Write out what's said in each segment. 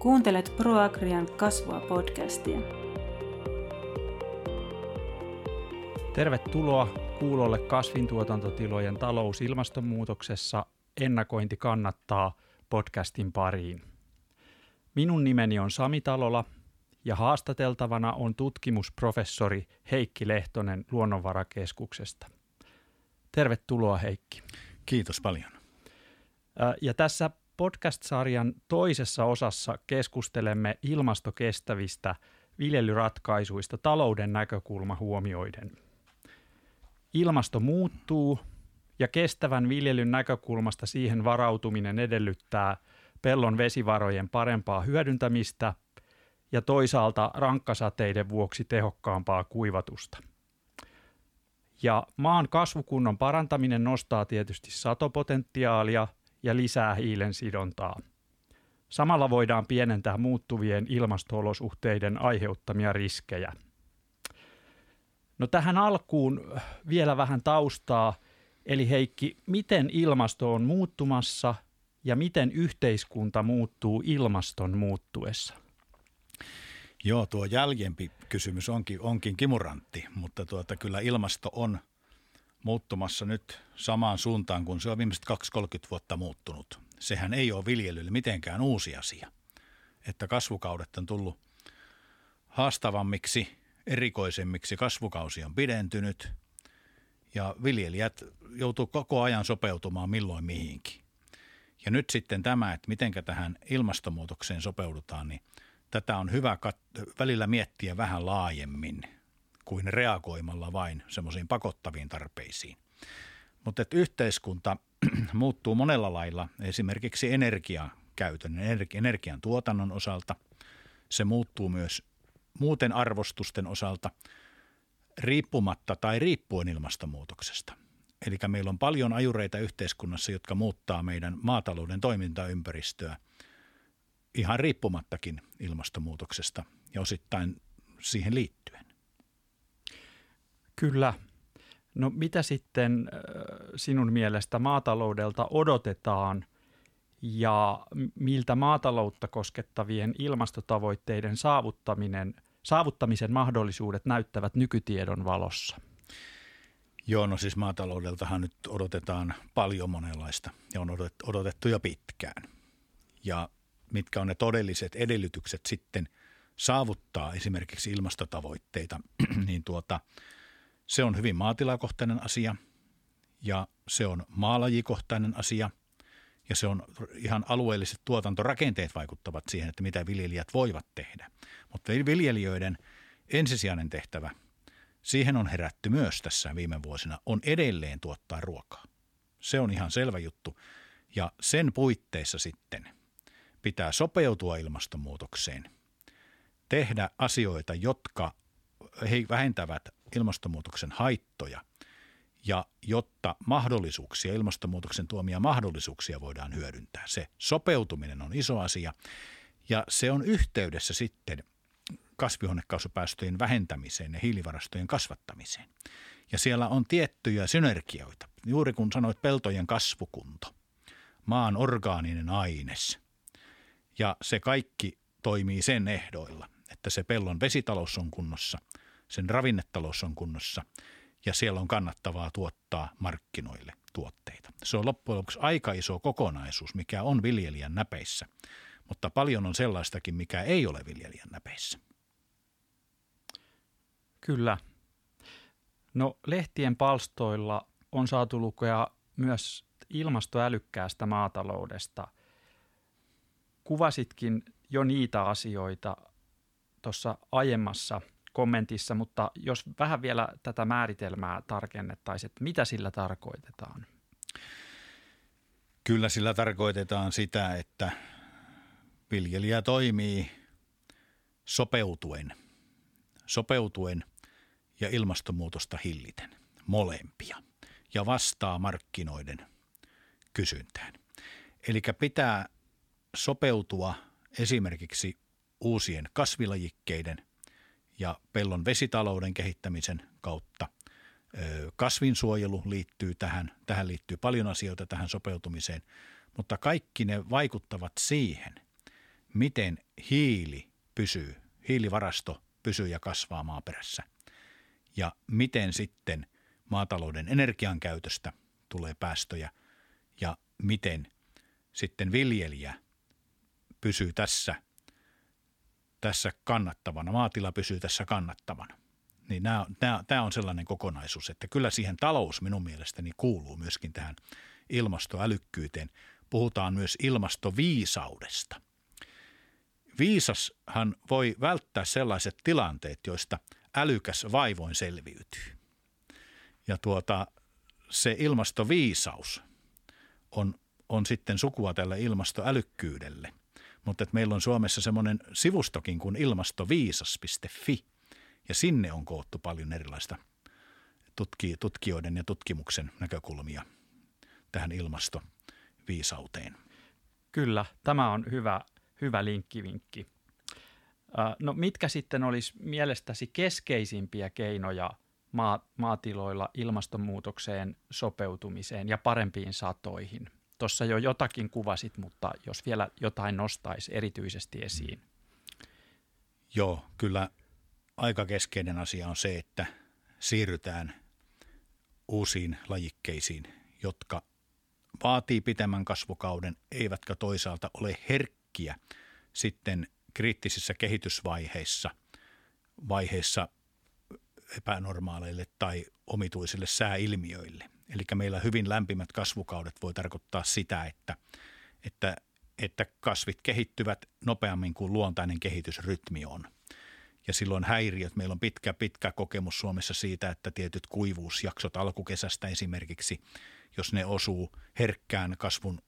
Kuuntelet ProAgrian kasvua podcastia. Tervetuloa kuulolle kasvintuotantotilojen talous ilmastonmuutoksessa ennakointi kannattaa podcastin pariin. Minun nimeni on Sami Talola ja haastateltavana on tutkimusprofessori Heikki Lehtonen Luonnonvarakeskuksesta. Tervetuloa Heikki. Kiitos paljon. Ja tässä podcast-sarjan toisessa osassa keskustelemme ilmastokestävistä viljelyratkaisuista talouden näkökulma huomioiden. Ilmasto muuttuu ja kestävän viljelyn näkökulmasta siihen varautuminen edellyttää pellon vesivarojen parempaa hyödyntämistä ja toisaalta rankkasateiden vuoksi tehokkaampaa kuivatusta. Ja maan kasvukunnon parantaminen nostaa tietysti satopotentiaalia – ja lisää hiilen sidontaa. Samalla voidaan pienentää muuttuvien ilmastoolosuhteiden aiheuttamia riskejä. No tähän alkuun vielä vähän taustaa. Eli Heikki, miten ilmasto on muuttumassa ja miten yhteiskunta muuttuu ilmaston muuttuessa? Joo, tuo jäljempi kysymys onkin, onkin kimurantti, mutta tuota, kyllä ilmasto on – muuttumassa nyt samaan suuntaan kuin se on viimeiset 2-30 vuotta muuttunut. Sehän ei ole viljelylle mitenkään uusi asia. Että kasvukaudet on tullut haastavammiksi, erikoisemmiksi, kasvukausi on pidentynyt ja viljelijät joutuu koko ajan sopeutumaan milloin mihinkin. Ja nyt sitten tämä, että miten tähän ilmastonmuutokseen sopeudutaan, niin tätä on hyvä kat- välillä miettiä vähän laajemmin – kuin reagoimalla vain semmoisiin pakottaviin tarpeisiin. Mutta että yhteiskunta muuttuu monella lailla, esimerkiksi energiakäytön, energian tuotannon osalta. Se muuttuu myös muuten arvostusten osalta riippumatta tai riippuen ilmastonmuutoksesta. Eli meillä on paljon ajureita yhteiskunnassa, jotka muuttaa meidän maatalouden toimintaympäristöä ihan riippumattakin ilmastonmuutoksesta ja osittain siihen liittyen. Kyllä. No mitä sitten sinun mielestä maataloudelta odotetaan ja miltä maataloutta koskettavien ilmastotavoitteiden saavuttaminen, saavuttamisen mahdollisuudet näyttävät nykytiedon valossa? Joo, no siis maataloudeltahan nyt odotetaan paljon monenlaista ja on odotettu jo pitkään. Ja mitkä on ne todelliset edellytykset sitten saavuttaa esimerkiksi ilmastotavoitteita, niin tuota – se on hyvin maatilakohtainen asia ja se on maalajikohtainen asia ja se on ihan alueelliset tuotantorakenteet vaikuttavat siihen, että mitä viljelijät voivat tehdä. Mutta viljelijöiden ensisijainen tehtävä, siihen on herätty myös tässä viime vuosina, on edelleen tuottaa ruokaa. Se on ihan selvä juttu ja sen puitteissa sitten pitää sopeutua ilmastonmuutokseen, tehdä asioita, jotka he vähentävät ilmastonmuutoksen haittoja ja jotta mahdollisuuksia, ilmastonmuutoksen tuomia mahdollisuuksia voidaan hyödyntää. Se sopeutuminen on iso asia ja se on yhteydessä sitten kasvihuonekaasupäästöjen vähentämiseen ja hiilivarastojen kasvattamiseen. Ja siellä on tiettyjä synergioita. Juuri kun sanoit peltojen kasvukunto, maan orgaaninen aines ja se kaikki toimii sen ehdoilla, että se pellon vesitalous on kunnossa – sen ravinnetalous on kunnossa ja siellä on kannattavaa tuottaa markkinoille tuotteita. Se on loppujen lopuksi aika iso kokonaisuus, mikä on viljelijän näpeissä, mutta paljon on sellaistakin, mikä ei ole viljelijän näpeissä. Kyllä. No lehtien palstoilla on saatu lukea myös ilmastoälykkäästä maataloudesta. Kuvasitkin jo niitä asioita tuossa aiemmassa kommentissa, mutta jos vähän vielä tätä määritelmää tarkennettaisiin, että mitä sillä tarkoitetaan? Kyllä sillä tarkoitetaan sitä, että viljelijä toimii sopeutuen, sopeutuen ja ilmastonmuutosta hilliten, molempia, ja vastaa markkinoiden kysyntään. Eli pitää sopeutua esimerkiksi uusien kasvilajikkeiden – ja pellon vesitalouden kehittämisen kautta. Kasvinsuojelu liittyy tähän, tähän liittyy paljon asioita tähän sopeutumiseen, mutta kaikki ne vaikuttavat siihen, miten hiili pysyy, hiilivarasto pysyy ja kasvaa maaperässä. Ja miten sitten maatalouden energiankäytöstä tulee päästöjä ja miten sitten viljelijä pysyy tässä, tässä kannattavana, maatila pysyy tässä kannattavana. Niin tämä on sellainen kokonaisuus, että kyllä siihen talous minun mielestäni kuuluu myöskin tähän ilmastoälykkyyteen. Puhutaan myös ilmastoviisaudesta. Viisashan voi välttää sellaiset tilanteet, joista älykäs vaivoin selviytyy. Ja tuota, se ilmastoviisaus on, on sitten sukua tälle ilmastoälykkyydelle. Mutta että meillä on Suomessa semmoinen sivustokin kuin ilmastoviisas.fi ja sinne on koottu paljon erilaista tutki, tutkijoiden ja tutkimuksen näkökulmia tähän ilmastoviisauteen. Kyllä, tämä on hyvä, hyvä linkkivinkki. No mitkä sitten olisi mielestäsi keskeisimpiä keinoja maatiloilla ilmastonmuutokseen sopeutumiseen ja parempiin satoihin? Tuossa jo jotakin kuvasit, mutta jos vielä jotain nostaisi erityisesti esiin. Joo, kyllä aika keskeinen asia on se, että siirrytään uusiin lajikkeisiin, jotka vaatii pitemmän kasvukauden, eivätkä toisaalta ole herkkiä sitten kriittisissä kehitysvaiheissa vaiheissa epänormaaleille tai omituisille sääilmiöille. Eli meillä hyvin lämpimät kasvukaudet voi tarkoittaa sitä, että, että, että kasvit kehittyvät nopeammin kuin luontainen kehitysrytmi on. Ja silloin häiriöt, meillä on pitkä, pitkä kokemus Suomessa siitä, että tietyt kuivuusjaksot alkukesästä esimerkiksi, jos ne osuu herkkään kasvun,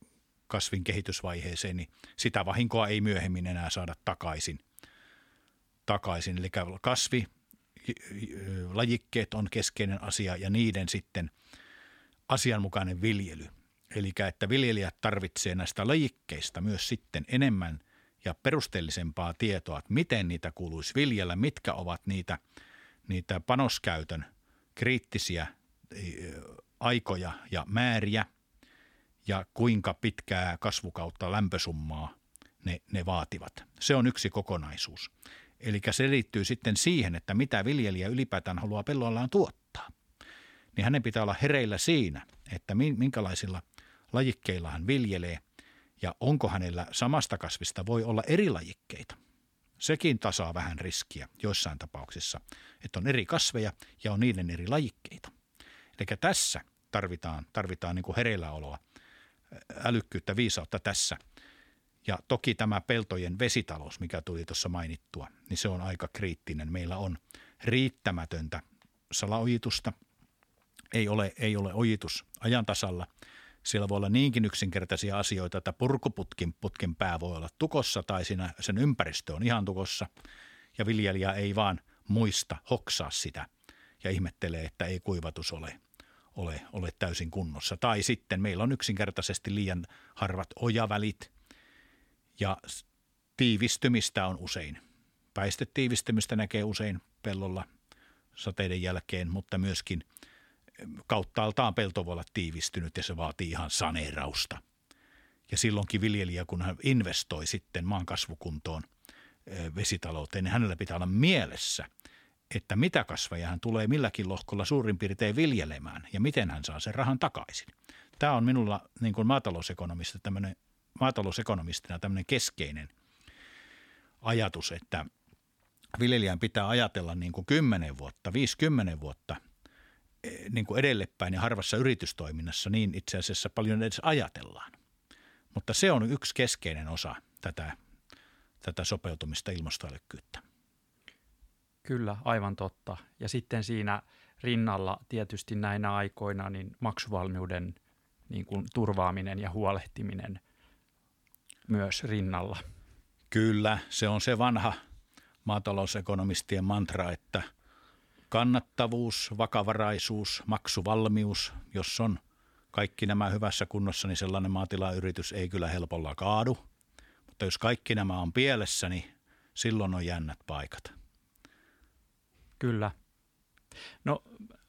kasvin kehitysvaiheeseen, niin sitä vahinkoa ei myöhemmin enää saada takaisin. takaisin. Eli kasvi, lajikkeet on keskeinen asia ja niiden sitten asianmukainen viljely. Eli että viljelijät tarvitsee näistä lajikkeista myös sitten enemmän ja perusteellisempaa tietoa, että miten niitä kuuluisi viljellä, mitkä ovat niitä, niitä panoskäytön kriittisiä aikoja ja määriä ja kuinka pitkää kasvukautta lämpösummaa ne, ne vaativat. Se on yksi kokonaisuus. Eli se liittyy sitten siihen, että mitä viljelijä ylipäätään haluaa pellollaan tuottaa. Niin hänen pitää olla hereillä siinä, että minkälaisilla lajikkeilla hän viljelee ja onko hänellä samasta kasvista voi olla eri lajikkeita. Sekin tasaa vähän riskiä joissain tapauksissa, että on eri kasveja ja on niiden eri lajikkeita. Eli tässä tarvitaan, tarvitaan niin hereilläoloa, älykkyyttä, viisautta tässä – ja toki tämä peltojen vesitalous, mikä tuli tuossa mainittua, niin se on aika kriittinen. Meillä on riittämätöntä salaojitusta, ei ole, ei ole ojitus ajan tasalla. Siellä voi olla niinkin yksinkertaisia asioita, että purkuputkin putkin pää voi olla tukossa tai siinä, sen ympäristö on ihan tukossa ja viljelijä ei vaan muista hoksaa sitä ja ihmettelee, että ei kuivatus ole, ole, ole täysin kunnossa. Tai sitten meillä on yksinkertaisesti liian harvat ojavälit – ja tiivistymistä on usein. Päistetiivistymistä näkee usein pellolla sateiden jälkeen, mutta myöskin kauttaaltaan pelto voi olla tiivistynyt ja se vaatii ihan saneerausta. Ja silloinkin viljelijä, kun hän investoi sitten maan kasvukuntoon vesitalouteen, niin hänellä pitää olla mielessä, että mitä kasveja hän tulee milläkin lohkolla suurin piirtein viljelemään ja miten hän saa sen rahan takaisin. Tämä on minulla niin kuin maatalousekonomista tämmöinen maatalousekonomistina tämmöinen keskeinen ajatus, että viljelijän pitää ajatella niin kuin 10 vuotta, 50 vuotta eh, niin kuin edellepäin ja harvassa yritystoiminnassa niin itse asiassa paljon edes ajatellaan. Mutta se on yksi keskeinen osa tätä, tätä sopeutumista ilmastoälykkyyttä. Kyllä, aivan totta. Ja sitten siinä rinnalla tietysti näinä aikoina niin maksuvalmiuden niin kuin turvaaminen ja huolehtiminen – myös rinnalla. Kyllä, se on se vanha maatalousekonomistien mantra, että kannattavuus, vakavaraisuus, maksuvalmius, jos on kaikki nämä hyvässä kunnossa, niin sellainen maatilayritys ei kyllä helpolla kaadu. Mutta jos kaikki nämä on pielessä, niin silloin on jännät paikat. Kyllä. No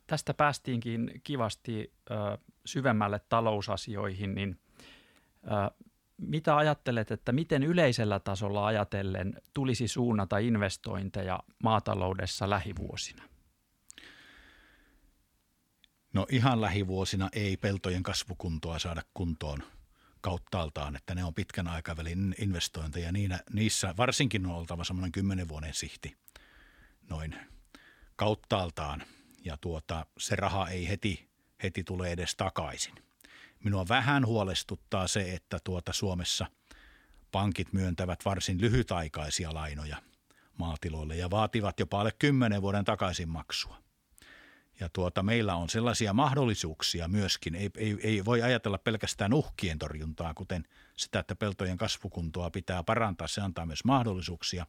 tästä päästiinkin kivasti ö, syvemmälle talousasioihin, niin ö, mitä ajattelet, että miten yleisellä tasolla ajatellen tulisi suunnata investointeja maataloudessa lähivuosina? No ihan lähivuosina ei peltojen kasvukuntoa saada kuntoon kauttaaltaan, että ne on pitkän aikavälin investointeja. Niinä, niissä varsinkin on oltava semmoinen kymmenen vuoden sihti noin kauttaaltaan ja tuota, se raha ei heti, heti tule edes takaisin. Minua vähän huolestuttaa se, että tuota Suomessa pankit myöntävät varsin lyhytaikaisia lainoja maatiloille ja vaativat jopa alle kymmenen vuoden takaisinmaksua. Ja tuota, meillä on sellaisia mahdollisuuksia myöskin. Ei, ei, ei voi ajatella pelkästään uhkien torjuntaa, kuten sitä, että peltojen kasvukuntoa pitää parantaa. Se antaa myös mahdollisuuksia.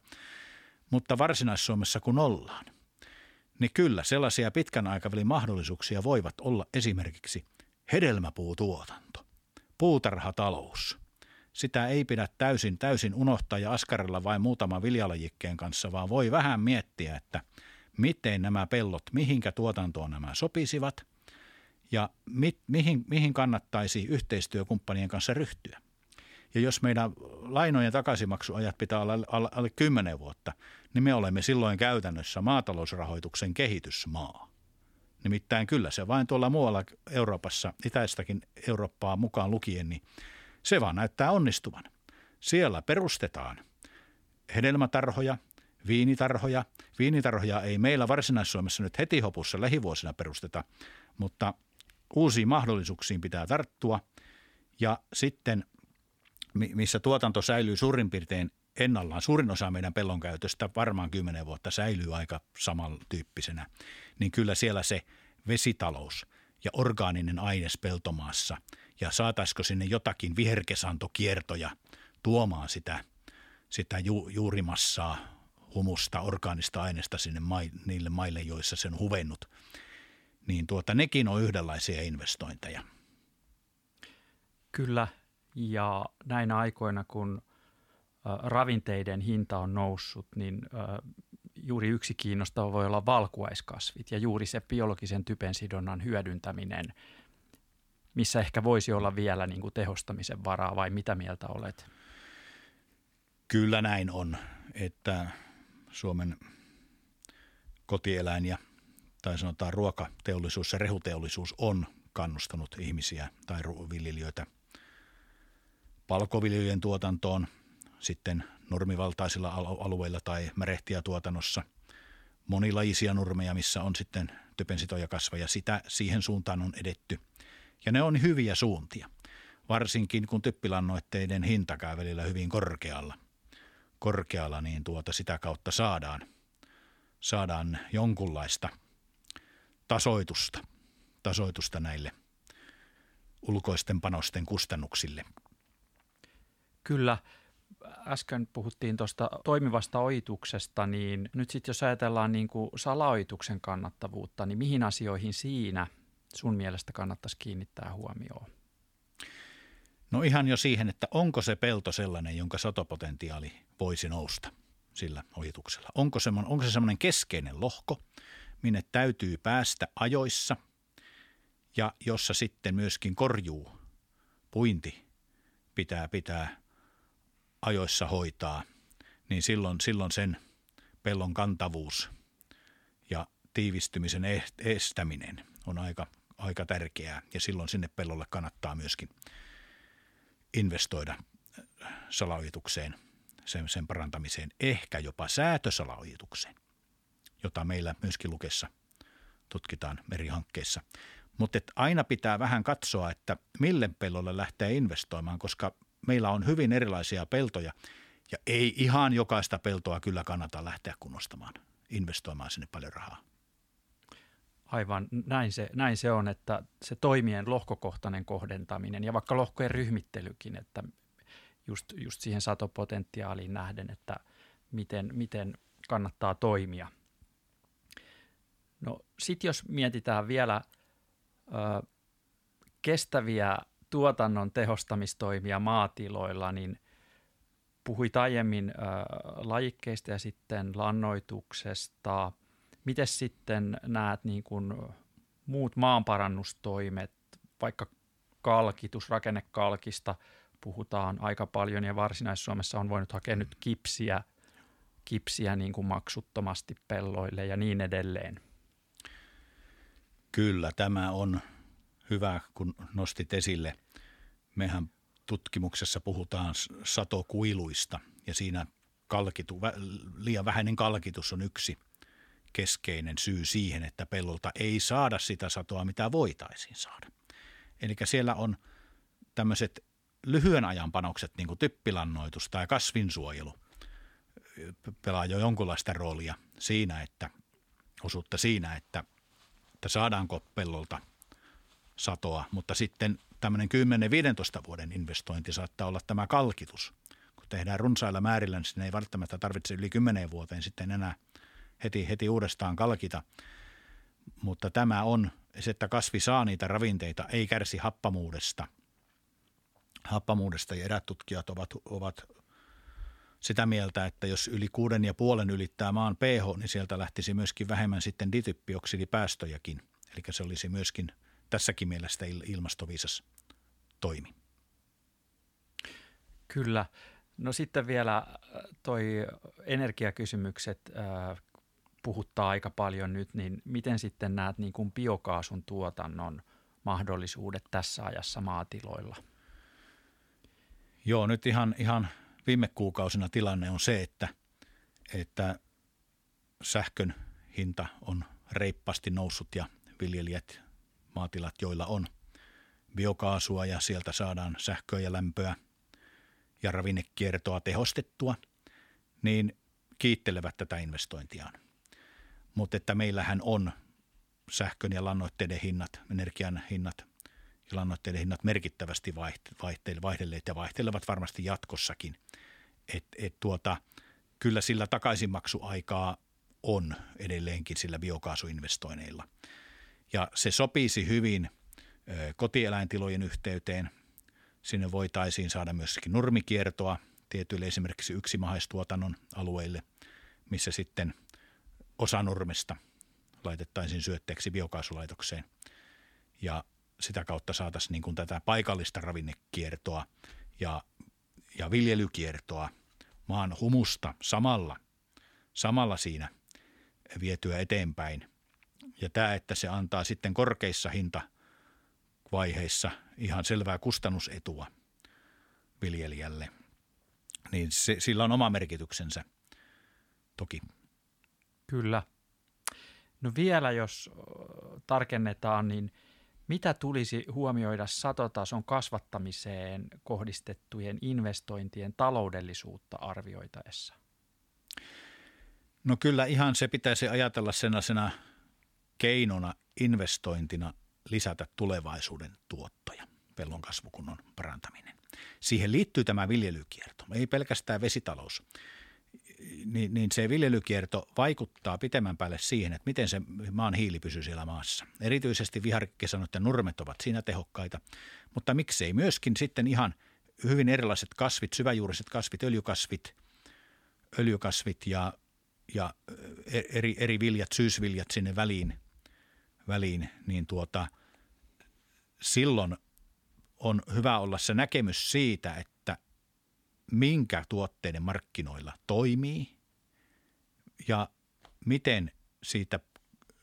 Mutta Varsinais-Suomessa kun ollaan, niin kyllä sellaisia pitkän aikavälin mahdollisuuksia voivat olla esimerkiksi hedelmäpuutuotanto, puutarhatalous. Sitä ei pidä täysin, täysin unohtaa ja askarella vain muutaman viljalajikkeen kanssa, vaan voi vähän miettiä, että – miten nämä pellot, mihinkä tuotantoon nämä sopisivat ja mit, mihin, mihin kannattaisi yhteistyökumppanien kanssa ryhtyä. Ja jos meidän lainojen takaisinmaksuajat pitää olla alle, alle 10 vuotta, niin me olemme silloin käytännössä maatalousrahoituksen kehitysmaa. Nimittäin kyllä se vain tuolla muualla Euroopassa, itäistäkin Eurooppaa mukaan lukien, niin se vaan näyttää onnistuvan. Siellä perustetaan hedelmätarhoja, viinitarhoja. Viinitarhoja ei meillä Varsinais-Suomessa nyt heti hopussa lähivuosina perusteta, mutta uusiin mahdollisuuksiin pitää tarttua. Ja sitten, missä tuotanto säilyy suurin piirtein ennallaan, suurin osa meidän pellon käytöstä varmaan kymmenen vuotta säilyy aika samantyyppisenä, niin kyllä siellä se vesitalous ja orgaaninen aines peltomaassa ja saataisiko sinne jotakin viherkesantokiertoja tuomaan sitä, sitä ju, juurimassaa humusta, orgaanista aineesta sinne mai, niille maille, joissa sen huvennut, niin tuota, nekin on yhdenlaisia investointeja. Kyllä, ja näinä aikoina, kun ravinteiden hinta on noussut, niin juuri yksi kiinnostava voi olla valkuaiskasvit ja juuri se biologisen typensidonnan hyödyntäminen, missä ehkä voisi olla vielä niin kuin tehostamisen varaa vai mitä mieltä olet? Kyllä näin on, että Suomen kotieläin ja tai sanotaan ruokateollisuus ja rehuteollisuus on kannustanut ihmisiä tai viljelijöitä palkoviljojen tuotantoon sitten normivaltaisilla alueilla tai tuotannossa monilaisia nurmeja, missä on sitten typensitoja kasvaja. Sitä siihen suuntaan on edetty. Ja ne on hyviä suuntia, varsinkin kun typpilannoitteiden hinta käy välillä hyvin korkealla korkealla, niin tuota sitä kautta saadaan, saadaan jonkunlaista tasoitusta, tasoitusta näille ulkoisten panosten kustannuksille. Kyllä, äsken puhuttiin tuosta toimivasta ojituksesta, niin nyt sitten jos ajatellaan niin kuin salaoituksen kannattavuutta, niin mihin asioihin siinä sun mielestä kannattaisi kiinnittää huomioon? No ihan jo siihen, että onko se pelto sellainen, jonka satopotentiaali voisi nousta sillä ojituksella. Onko, semmoinen, onko se semmoinen keskeinen lohko, minne täytyy päästä ajoissa ja jossa sitten myöskin korjuu, puinti pitää, pitää ajoissa hoitaa, niin silloin, silloin sen pellon kantavuus ja tiivistymisen estäminen on aika, aika tärkeää ja silloin sinne pellolle kannattaa myöskin – investoida salaojitukseen, sen, sen parantamiseen, ehkä jopa säätösalaojitukseen, jota meillä myöskin lukessa tutkitaan merihankkeissa. Mutta aina pitää vähän katsoa, että mille pellolle lähtee investoimaan, koska meillä on hyvin erilaisia peltoja ja ei ihan jokaista peltoa kyllä kannata lähteä kunnostamaan, investoimaan sinne paljon rahaa. Aivan, näin se, näin se on, että se toimien lohkokohtainen kohdentaminen ja vaikka lohkojen ryhmittelykin, että just, just siihen satopotentiaaliin nähden, että miten, miten kannattaa toimia. No sitten jos mietitään vielä ö, kestäviä tuotannon tehostamistoimia maatiloilla, niin puhuit aiemmin ö, lajikkeista ja sitten lannoituksesta – Miten sitten näet niin kuin muut maanparannustoimet, vaikka kalkitus, rakennekalkista puhutaan aika paljon ja Varsinais-Suomessa on voinut hakea nyt kipsiä, kipsiä niin kuin maksuttomasti pelloille ja niin edelleen. Kyllä, tämä on hyvä, kun nostit esille. Mehän tutkimuksessa puhutaan satokuiluista ja siinä kalkitu, liian vähäinen kalkitus on yksi keskeinen syy siihen, että pellolta ei saada sitä satoa, mitä voitaisiin saada. Eli siellä on tämmöiset lyhyen ajan panokset, niin kuin typpilannoitus tai kasvinsuojelu, pelaa jo jonkunlaista roolia siinä, että osuutta siinä, että, että saadaanko pellolta satoa, mutta sitten tämmöinen 10-15 vuoden investointi saattaa olla tämä kalkitus. Kun tehdään runsailla määrillä, niin ei välttämättä tarvitse yli 10 vuoteen sitten enää heti, heti uudestaan kalkita. Mutta tämä on se, että kasvi saa niitä ravinteita, ei kärsi happamuudesta. Happamuudesta ja erät tutkijat ovat, ovat sitä mieltä, että jos yli kuuden ja puolen ylittää maan pH, niin sieltä lähtisi myöskin vähemmän sitten dityppioksidipäästöjäkin. Eli se olisi myöskin tässäkin mielessä ilmastoviisas toimi. Kyllä. No sitten vielä äh, toi energiakysymykset äh, puhuttaa aika paljon nyt, niin miten sitten näet niin kuin biokaasun tuotannon mahdollisuudet tässä ajassa maatiloilla? Joo, nyt ihan, ihan viime kuukausina tilanne on se, että, että sähkön hinta on reippaasti noussut ja viljelijät, maatilat, joilla on biokaasua ja sieltä saadaan sähköä ja lämpöä ja ravinnekiertoa tehostettua, niin kiittelevät tätä investointiaan. Mutta että meillähän on sähkön ja lannoitteiden hinnat, energian hinnat ja lannoitteiden hinnat merkittävästi vaihdelleet ja vaihtelevat varmasti jatkossakin. Et, et tuota, kyllä sillä takaisinmaksuaikaa on edelleenkin sillä biokaasuinvestoineilla. Ja se sopisi hyvin kotieläintilojen yhteyteen. Sinne voitaisiin saada myöskin nurmikiertoa tietyille esimerkiksi yksimahaistuotannon alueille, missä sitten – osa nurmesta laitettaisiin syötteeksi biokaasulaitokseen ja sitä kautta saataisiin niin kuin tätä paikallista ravinnekiertoa ja, ja viljelykiertoa maan humusta samalla, samalla siinä vietyä eteenpäin. Ja tämä, että se antaa sitten korkeissa hintavaiheissa ihan selvää kustannusetua viljelijälle, niin se, sillä on oma merkityksensä toki. Kyllä. No vielä jos tarkennetaan, niin mitä tulisi huomioida satotason kasvattamiseen kohdistettujen investointien taloudellisuutta arvioitaessa? No kyllä ihan se pitäisi ajatella sellaisena keinona investointina lisätä tulevaisuuden tuottoja, pellon kasvukunnon parantaminen. Siihen liittyy tämä viljelykierto, ei pelkästään vesitalous niin, niin se viljelykierto vaikuttaa pitemmän päälle siihen, että miten se maan hiili pysyy siellä maassa. Erityisesti viharikkeesanoiden nurmet ovat siinä tehokkaita, mutta miksei myöskin sitten ihan hyvin erilaiset kasvit, syväjuuriset kasvit, öljykasvit, öljykasvit ja, ja e, eri, eri viljat, syysviljat sinne väliin, väliin niin tuota, silloin on hyvä olla se näkemys siitä, että minkä tuotteiden markkinoilla toimii ja miten siitä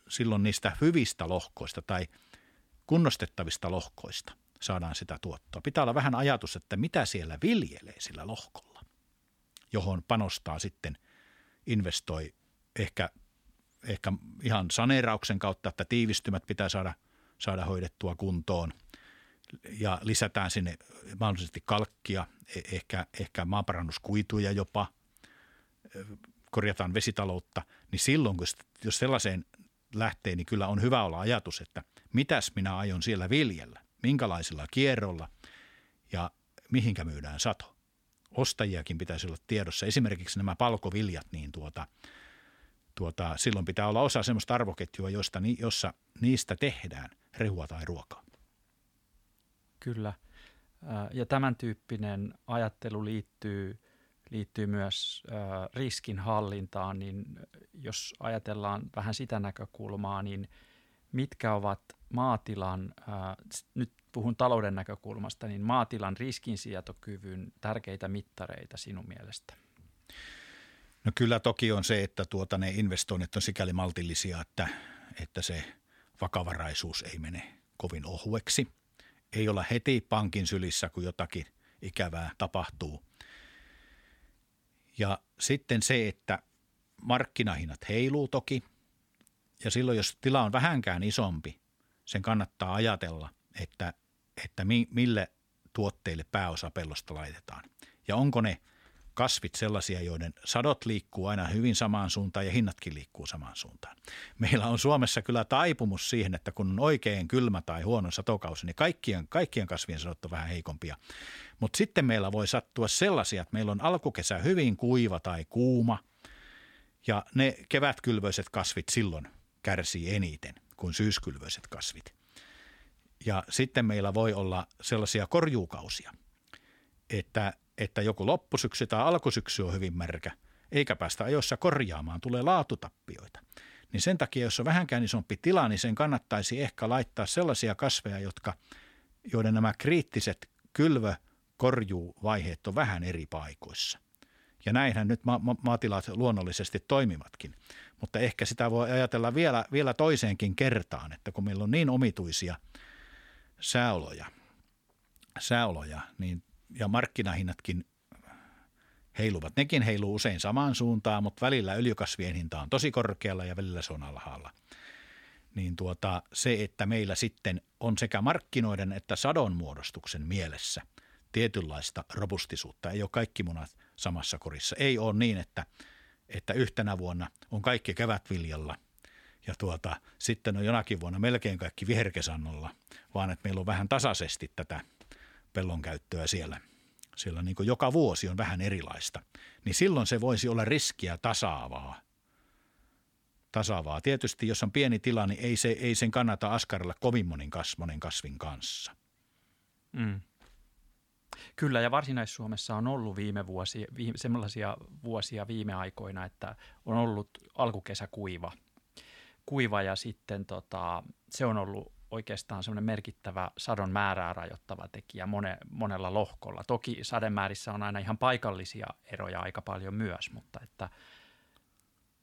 silloin niistä hyvistä lohkoista tai kunnostettavista lohkoista saadaan sitä tuottoa. Pitää olla vähän ajatus, että mitä siellä viljelee sillä lohkolla, johon panostaa sitten, investoi ehkä, ehkä ihan saneerauksen kautta, että tiivistymät pitää saada, saada hoidettua kuntoon – ja lisätään sinne mahdollisesti kalkkia, e- ehkä, ehkä maaparannuskuituja jopa, korjataan vesitaloutta, niin silloin, kun jos sellaiseen lähtee, niin kyllä on hyvä olla ajatus, että mitäs minä aion siellä viljellä, minkälaisella kierrolla ja mihinkä myydään sato. Ostajiakin pitäisi olla tiedossa. Esimerkiksi nämä palkoviljat, niin tuota, tuota, silloin pitää olla osa sellaista arvoketjua, josta, jossa niistä tehdään rehua tai ruokaa. Kyllä. Ja tämän tyyppinen ajattelu liittyy, liittyy myös riskinhallintaan, niin jos ajatellaan vähän sitä näkökulmaa, niin mitkä ovat maatilan, nyt puhun talouden näkökulmasta, niin maatilan riskinsietokyvyn tärkeitä mittareita sinun mielestä? No kyllä toki on se, että tuota, ne investoinnit on sikäli maltillisia, että, että se vakavaraisuus ei mene kovin ohueksi. Ei olla heti pankin sylissä, kun jotakin ikävää tapahtuu. Ja sitten se, että markkinahinnat heiluu toki. Ja silloin, jos tila on vähänkään isompi, sen kannattaa ajatella, että, että mi, mille tuotteille pääosa pellosta laitetaan. Ja onko ne kasvit sellaisia, joiden sadot liikkuu aina hyvin samaan suuntaan ja hinnatkin liikkuu samaan suuntaan. Meillä on Suomessa kyllä taipumus siihen, että kun on oikein kylmä tai huono satokausi, niin kaikkien, kaikkien kasvien sadot on vähän heikompia. Mutta sitten meillä voi sattua sellaisia, että meillä on alkukesä hyvin kuiva tai kuuma ja ne kevätkylvöiset kasvit silloin kärsii eniten kuin syyskylvöiset kasvit. Ja sitten meillä voi olla sellaisia korjuukausia, että, että joku loppusyksy tai alkusyksy on hyvin märkä, eikä päästä ajoissa korjaamaan, tulee laatutappioita. Niin sen takia, jos on vähänkään isompi tila, niin sen kannattaisi ehkä laittaa sellaisia kasveja, jotka, joiden nämä kriittiset kylvö- korjuuvaiheet on vähän eri paikoissa. Ja näinhän nyt ma- ma- maatilat luonnollisesti toimivatkin. Mutta ehkä sitä voi ajatella vielä, vielä toiseenkin kertaan, että kun meillä on niin omituisia sääoloja, sääoloja niin, ja markkinahinnatkin heiluvat. Nekin heiluu usein samaan suuntaan, mutta välillä öljykasvien hinta on tosi korkealla ja välillä se on alhaalla. Niin tuota, se, että meillä sitten on sekä markkinoiden että sadon muodostuksen mielessä tietynlaista robustisuutta. Ei ole kaikki munat samassa korissa. Ei ole niin, että, että yhtenä vuonna on kaikki kevätviljalla ja tuota, sitten on jonakin vuonna melkein kaikki viherkesannolla, vaan että meillä on vähän tasaisesti tätä pellon käyttöä siellä. Siellä niin joka vuosi on vähän erilaista. Niin silloin se voisi olla riskiä tasaavaa. Tasaavaa. Tietysti jos on pieni tila, niin ei, se, ei sen kannata askarella kovin monin, kas, monin kasvin kanssa. Mm. Kyllä, ja Varsinais-Suomessa on ollut viime vuosia, viime, sellaisia vuosia viime aikoina, että on ollut alkukesä kuiva, kuiva ja sitten tota, se on ollut oikeastaan semmoinen merkittävä sadon määrää rajoittava tekijä mone, monella lohkolla. Toki sademäärissä on aina ihan paikallisia eroja aika paljon myös, mutta että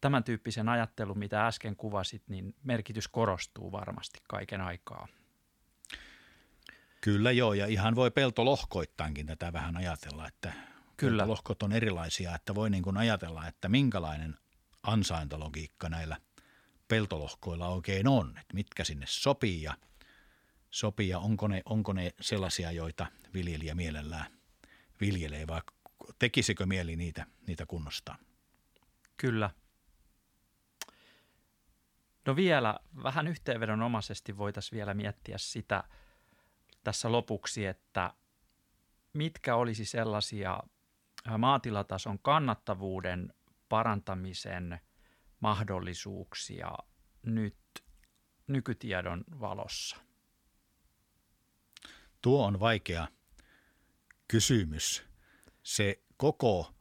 tämän tyyppisen ajattelun, mitä äsken kuvasit, niin merkitys korostuu varmasti kaiken aikaa. Kyllä joo, ja ihan voi peltolohkoittainkin tätä vähän ajatella, että Kyllä. peltolohkot on erilaisia, että voi niin kuin ajatella, että minkälainen ansaintalogiikka näillä peltolohkoilla oikein on, että mitkä sinne sopii ja, sopii ja onko, ne, onko ne sellaisia, joita viljelijä mielellään viljelee vai tekisikö mieli niitä, niitä kunnostaa? Kyllä. No vielä vähän yhteenvedonomaisesti voitaisiin vielä miettiä sitä – tässä lopuksi, että mitkä olisi sellaisia maatilatason kannattavuuden parantamisen mahdollisuuksia nyt nykytiedon valossa? Tuo on vaikea kysymys. Se koko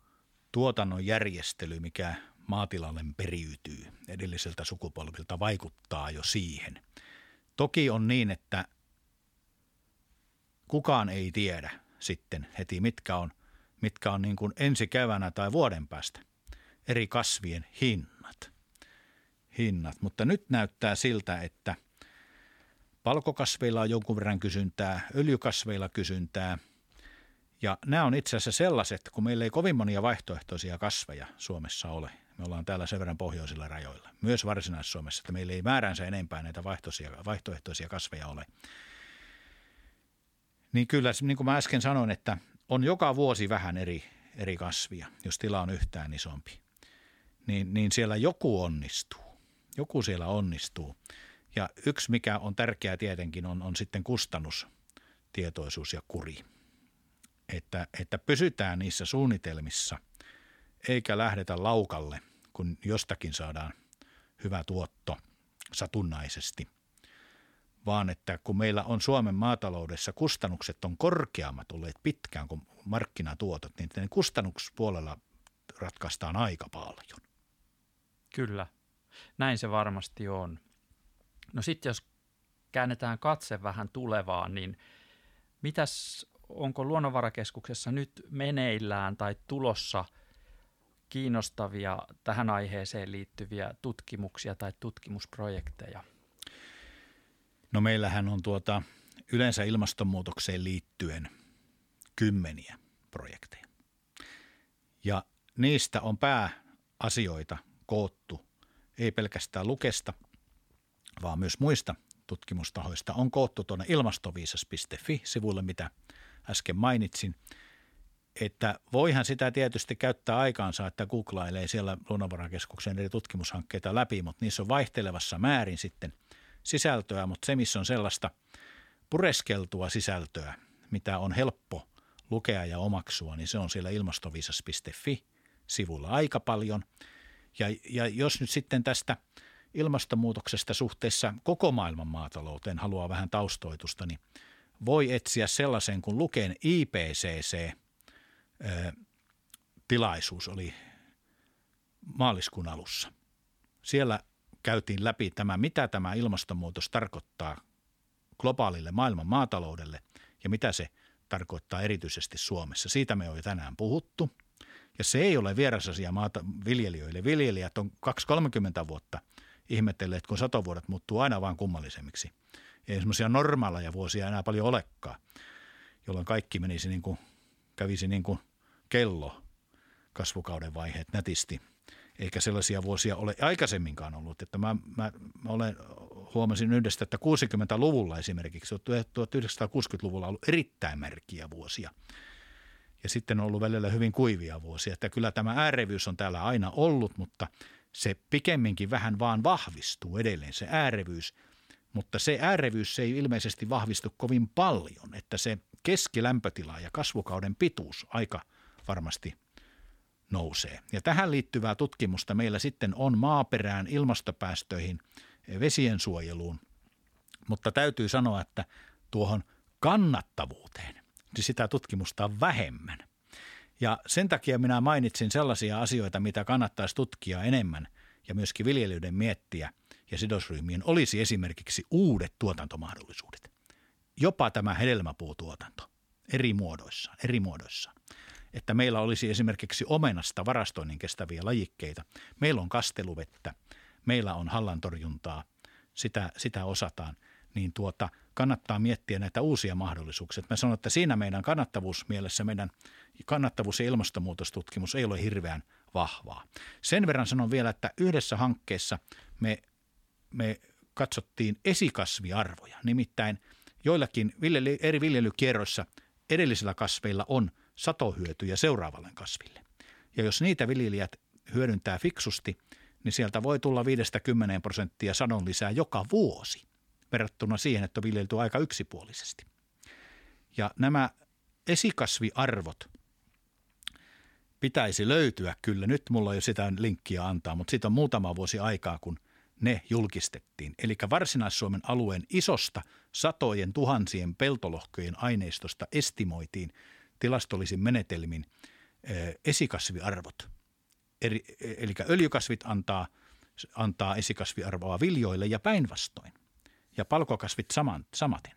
tuotannon järjestely, mikä maatilalle periytyy edelliseltä sukupolvilta, vaikuttaa jo siihen. Toki on niin, että kukaan ei tiedä sitten heti, mitkä on, mitkä on niin kuin ensi keväänä tai vuoden päästä eri kasvien hinnat. Hinnat. Mutta nyt näyttää siltä, että palkokasveilla on jonkun verran kysyntää, öljykasveilla kysyntää. Ja nämä on itse asiassa sellaiset, kun meillä ei kovin monia vaihtoehtoisia kasveja Suomessa ole. Me ollaan täällä sen verran pohjoisilla rajoilla. Myös Varsinais-Suomessa, että meillä ei määränsä enempää näitä vaihtoehtoisia kasveja ole. Niin kyllä, niin kuin mä äsken sanoin, että on joka vuosi vähän eri, eri kasvia, jos tila on yhtään isompi. Niin, niin siellä joku onnistuu. Joku siellä onnistuu. Ja yksi, mikä on tärkeää tietenkin, on, on sitten kustannustietoisuus ja kuri. Että, että pysytään niissä suunnitelmissa, eikä lähdetä laukalle, kun jostakin saadaan hyvä tuotto satunnaisesti – vaan että kun meillä on Suomen maataloudessa kustannukset on korkeammat olleet pitkään kuin markkinatuotot, niin kustannuspuolella ratkaistaan aika paljon. Kyllä, näin se varmasti on. No sitten jos käännetään katse vähän tulevaan, niin Mitäs, onko Luonnonvarakeskuksessa nyt meneillään tai tulossa kiinnostavia tähän aiheeseen liittyviä tutkimuksia tai tutkimusprojekteja? No meillähän on tuota, yleensä ilmastonmuutokseen liittyen kymmeniä projekteja. Ja niistä on pääasioita koottu ei pelkästään Lukesta, vaan myös muista tutkimustahoista on koottu tuonne ilmastoviisas.fi-sivulle, mitä äsken mainitsin. Että voihan sitä tietysti käyttää aikaansa, että googlailee siellä luonnonvarakeskuksen eri tutkimushankkeita läpi, mutta niissä on vaihtelevassa määrin sitten sisältöä, mutta se, missä on sellaista pureskeltua sisältöä, mitä on helppo lukea ja omaksua, niin se on siellä ilmastoviisas.fi-sivulla aika paljon. Ja, ja jos nyt sitten tästä ilmastonmuutoksesta suhteessa koko maailman maatalouteen haluaa vähän taustoitusta, niin voi etsiä sellaisen, kun Luken IPCC-tilaisuus oli maaliskuun alussa. Siellä käytiin läpi tämä, mitä tämä ilmastonmuutos tarkoittaa globaalille maailman maataloudelle ja mitä se tarkoittaa erityisesti Suomessa. Siitä me on jo tänään puhuttu. Ja se ei ole vieras asia maata viljelijöille. Viljelijät on 2-30 vuotta ihmetelleet, kun satovuodet muuttuu aina vain kummallisemmiksi. Ei semmoisia normaaleja vuosia enää paljon olekaan, jolloin kaikki menisi niin kuin, kävisi niin kuin kello kasvukauden vaiheet nätisti. Eikä sellaisia vuosia ole aikaisemminkaan ollut. Että mä, mä, mä olen, huomasin yhdestä, että 60-luvulla esimerkiksi, 1960-luvulla on ollut erittäin märkiä vuosia – ja sitten on ollut välillä hyvin kuivia vuosia. Että kyllä tämä äärevyys on täällä aina ollut, mutta se pikemminkin vähän vaan vahvistuu edelleen se äärevyys. Mutta se äärevyys ei ilmeisesti vahvistu kovin paljon, että se keskilämpötila ja kasvukauden pituus aika varmasti nousee. Ja tähän liittyvää tutkimusta meillä sitten on maaperään, ilmastopäästöihin, vesien suojeluun, mutta täytyy sanoa, että tuohon kannattavuuteen niin sitä tutkimusta vähemmän. Ja sen takia minä mainitsin sellaisia asioita, mitä kannattaisi tutkia enemmän ja myöskin viljelijöiden miettiä ja sidosryhmien olisi esimerkiksi uudet tuotantomahdollisuudet. Jopa tämä hedelmäpuutuotanto eri muodoissa, eri muodoissa. Että meillä olisi esimerkiksi omenasta varastoinnin kestäviä lajikkeita. Meillä on kasteluvettä, meillä on hallantorjuntaa, sitä, sitä osataan. Niin tuota, kannattaa miettiä näitä uusia mahdollisuuksia. Mä sanon, että siinä meidän kannattavuusmielessä meidän kannattavuus- ja ilmastonmuutostutkimus ei ole hirveän vahvaa. Sen verran sanon vielä, että yhdessä hankkeessa me, me katsottiin esikasviarvoja. Nimittäin joillakin viljely, eri viljelykierroissa edellisillä kasveilla on satohyötyjä seuraavalle kasville. Ja jos niitä viljelijät hyödyntää fiksusti, niin sieltä voi tulla 5-10 prosenttia sadon lisää joka vuosi verrattuna siihen, että on viljelty aika yksipuolisesti. Ja nämä esikasviarvot pitäisi löytyä kyllä. Nyt mulla ei ole sitä linkkiä antaa, mutta siitä on muutama vuosi aikaa, kun ne julkistettiin. Eli Varsinais-Suomen alueen isosta satojen tuhansien peltolohkojen aineistosta estimoitiin tilastollisin menetelmin esikasviarvot. Eli öljykasvit antaa, antaa esikasviarvoa viljoille ja päinvastoin ja palkokasvit saman, samaten.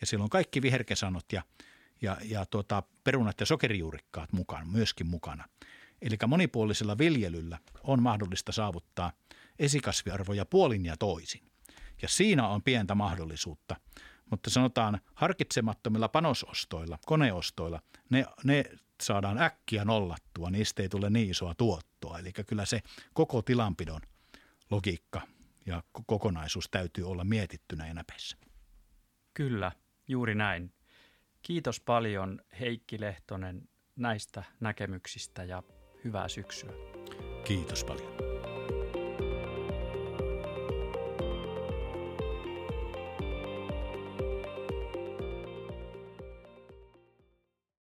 Ja silloin kaikki viherkesanot ja, ja, ja tuota, perunat ja sokerijuurikkaat mukaan, myöskin mukana. Eli monipuolisella viljelyllä on mahdollista saavuttaa esikasviarvoja puolin ja toisin. Ja siinä on pientä mahdollisuutta. Mutta sanotaan harkitsemattomilla panosostoilla, koneostoilla, ne, ne saadaan äkkiä nollattua, niistä ei tule niin isoa tuottoa. Eli kyllä se koko tilanpidon logiikka ja kokonaisuus täytyy olla mietittynä ja näpeissä. Kyllä, juuri näin. Kiitos paljon Heikki Lehtonen näistä näkemyksistä ja hyvää syksyä. Kiitos paljon.